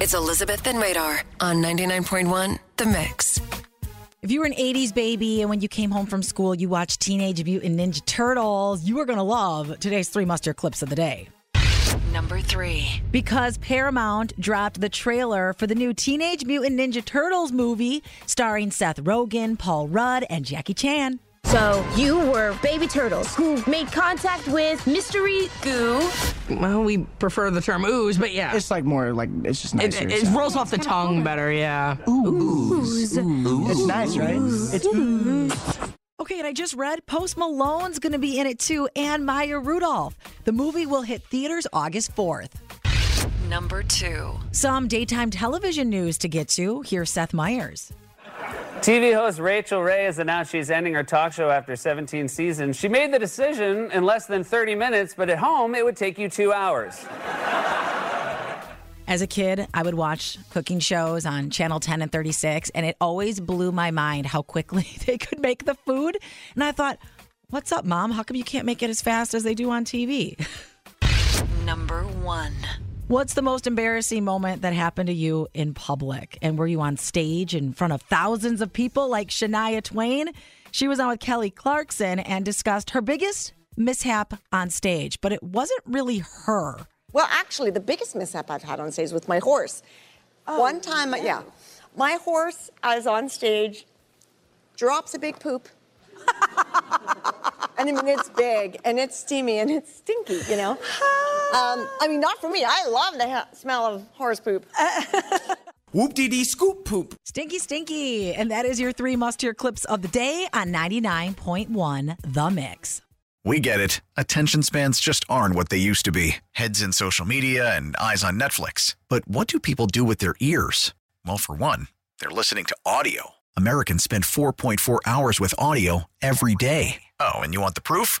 It's Elizabeth and Radar on 99.1 The Mix. If you were an 80s baby and when you came home from school, you watched Teenage Mutant Ninja Turtles, you are going to love today's three muster clips of the day. Number three. Because Paramount dropped the trailer for the new Teenage Mutant Ninja Turtles movie starring Seth Rogen, Paul Rudd, and Jackie Chan. So you were baby turtles who made contact with mystery goo. Well, we prefer the term ooze, but yeah. It's like more like it's just it, nicer. it so. rolls off the tongue better, yeah. It's nice, right? It's ooze. Okay, and I just read Post Malone's going to be in it too, and Maya Rudolph. The movie will hit theaters August 4th. Number two. Some daytime television news to get to. Here's Seth Meyers. TV host Rachael Ray has announced she's ending her talk show after 17 seasons. She made the decision in less than 30 minutes, but at home it would take you two hours. As a kid, I would watch cooking shows on Channel 10 and 36, and it always blew my mind how quickly they could make the food. And I thought, what's up, mom? How come you can't make it as fast as they do on TV? Number one. What's the most embarrassing moment that happened to you in public? And were you on stage in front of thousands of people like Shania Twain? She was on with Kelly Clarkson and discussed her biggest mishap on stage, but it wasn't really her. Well, actually, the biggest mishap I've had on stage is with my horse. Oh, One time, yeah, my horse, I was on stage, drops a big poop. and I mean, it's big and it's steamy and it's stinky, you know? Um, I mean, not for me. I love the ha- smell of horse poop. Whoop dee dee scoop poop. Stinky, stinky. And that is your three must hear clips of the day on 99.1 The Mix. We get it. Attention spans just aren't what they used to be heads in social media and eyes on Netflix. But what do people do with their ears? Well, for one, they're listening to audio. Americans spend 4.4 hours with audio every day. Oh, and you want the proof?